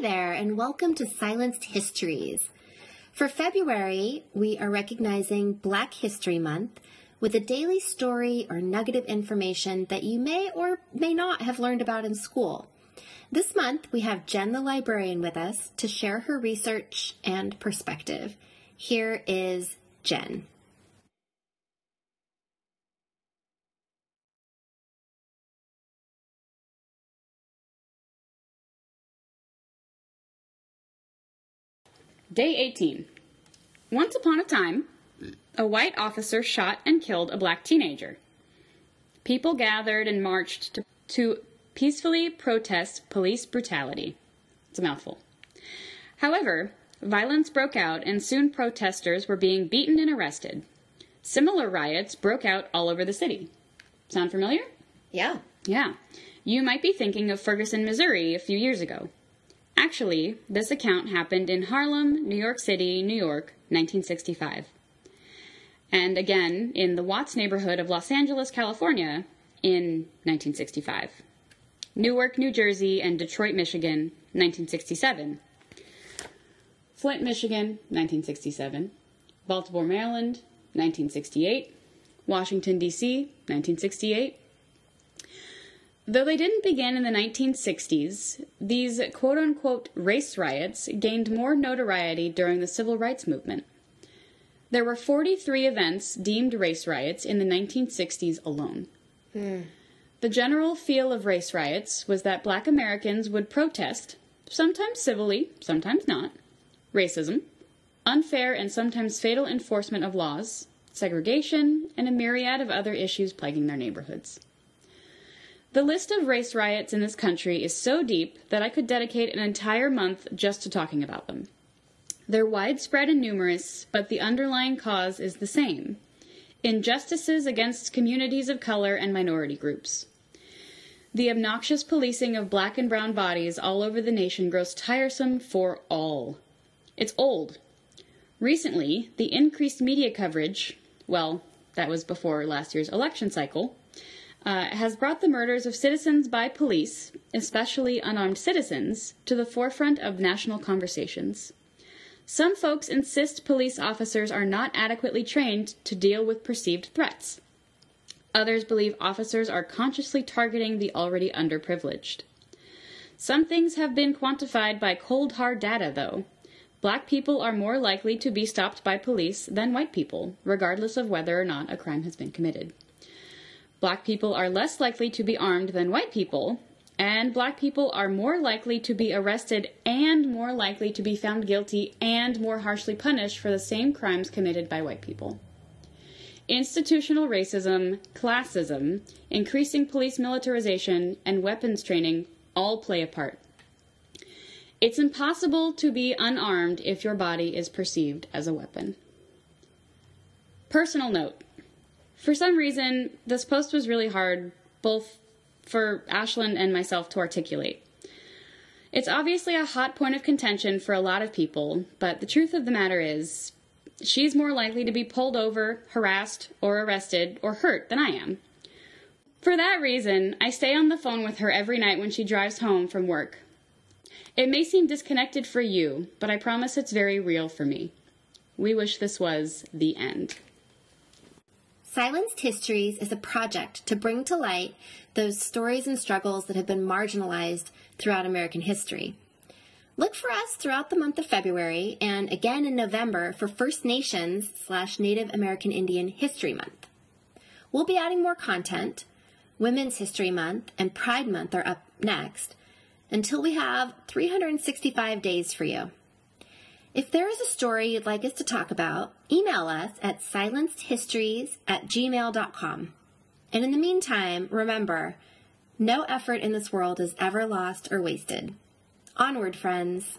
there, and welcome to Silenced Histories. For February, we are recognizing Black History Month with a daily story or nugget of information that you may or may not have learned about in school. This month, we have Jen the librarian with us to share her research and perspective. Here is Jen. Day 18. Once upon a time, a white officer shot and killed a black teenager. People gathered and marched to, to peacefully protest police brutality. It's a mouthful. However, violence broke out and soon protesters were being beaten and arrested. Similar riots broke out all over the city. Sound familiar? Yeah. Yeah. You might be thinking of Ferguson, Missouri a few years ago. Actually, this account happened in Harlem, New York City, New York, 1965. And again in the Watts neighborhood of Los Angeles, California, in 1965. Newark, New Jersey, and Detroit, Michigan, 1967. Flint, Michigan, 1967. Baltimore, Maryland, 1968. Washington, D.C., 1968. Though they didn't begin in the 1960s, these quote unquote race riots gained more notoriety during the civil rights movement. There were 43 events deemed race riots in the 1960s alone. Hmm. The general feel of race riots was that black Americans would protest, sometimes civilly, sometimes not, racism, unfair and sometimes fatal enforcement of laws, segregation, and a myriad of other issues plaguing their neighborhoods. The list of race riots in this country is so deep that I could dedicate an entire month just to talking about them. They're widespread and numerous, but the underlying cause is the same injustices against communities of color and minority groups. The obnoxious policing of black and brown bodies all over the nation grows tiresome for all. It's old. Recently, the increased media coverage, well, that was before last year's election cycle, uh, has brought the murders of citizens by police, especially unarmed citizens, to the forefront of national conversations. Some folks insist police officers are not adequately trained to deal with perceived threats. Others believe officers are consciously targeting the already underprivileged. Some things have been quantified by cold hard data, though. Black people are more likely to be stopped by police than white people, regardless of whether or not a crime has been committed. Black people are less likely to be armed than white people, and black people are more likely to be arrested and more likely to be found guilty and more harshly punished for the same crimes committed by white people. Institutional racism, classism, increasing police militarization, and weapons training all play a part. It's impossible to be unarmed if your body is perceived as a weapon. Personal note for some reason, this post was really hard, both for Ashlyn and myself to articulate. It's obviously a hot point of contention for a lot of people, but the truth of the matter is, she's more likely to be pulled over, harassed, or arrested, or hurt than I am. For that reason, I stay on the phone with her every night when she drives home from work. It may seem disconnected for you, but I promise it's very real for me. We wish this was the end. Silenced Histories is a project to bring to light those stories and struggles that have been marginalized throughout American history. Look for us throughout the month of February and again in November for First Nations slash Native American Indian History Month. We'll be adding more content. Women's History Month and Pride Month are up next until we have 365 days for you. If there is a story you'd like us to talk about, email us at silencedhistories at gmail.com. And in the meantime, remember, no effort in this world is ever lost or wasted. Onward, friends.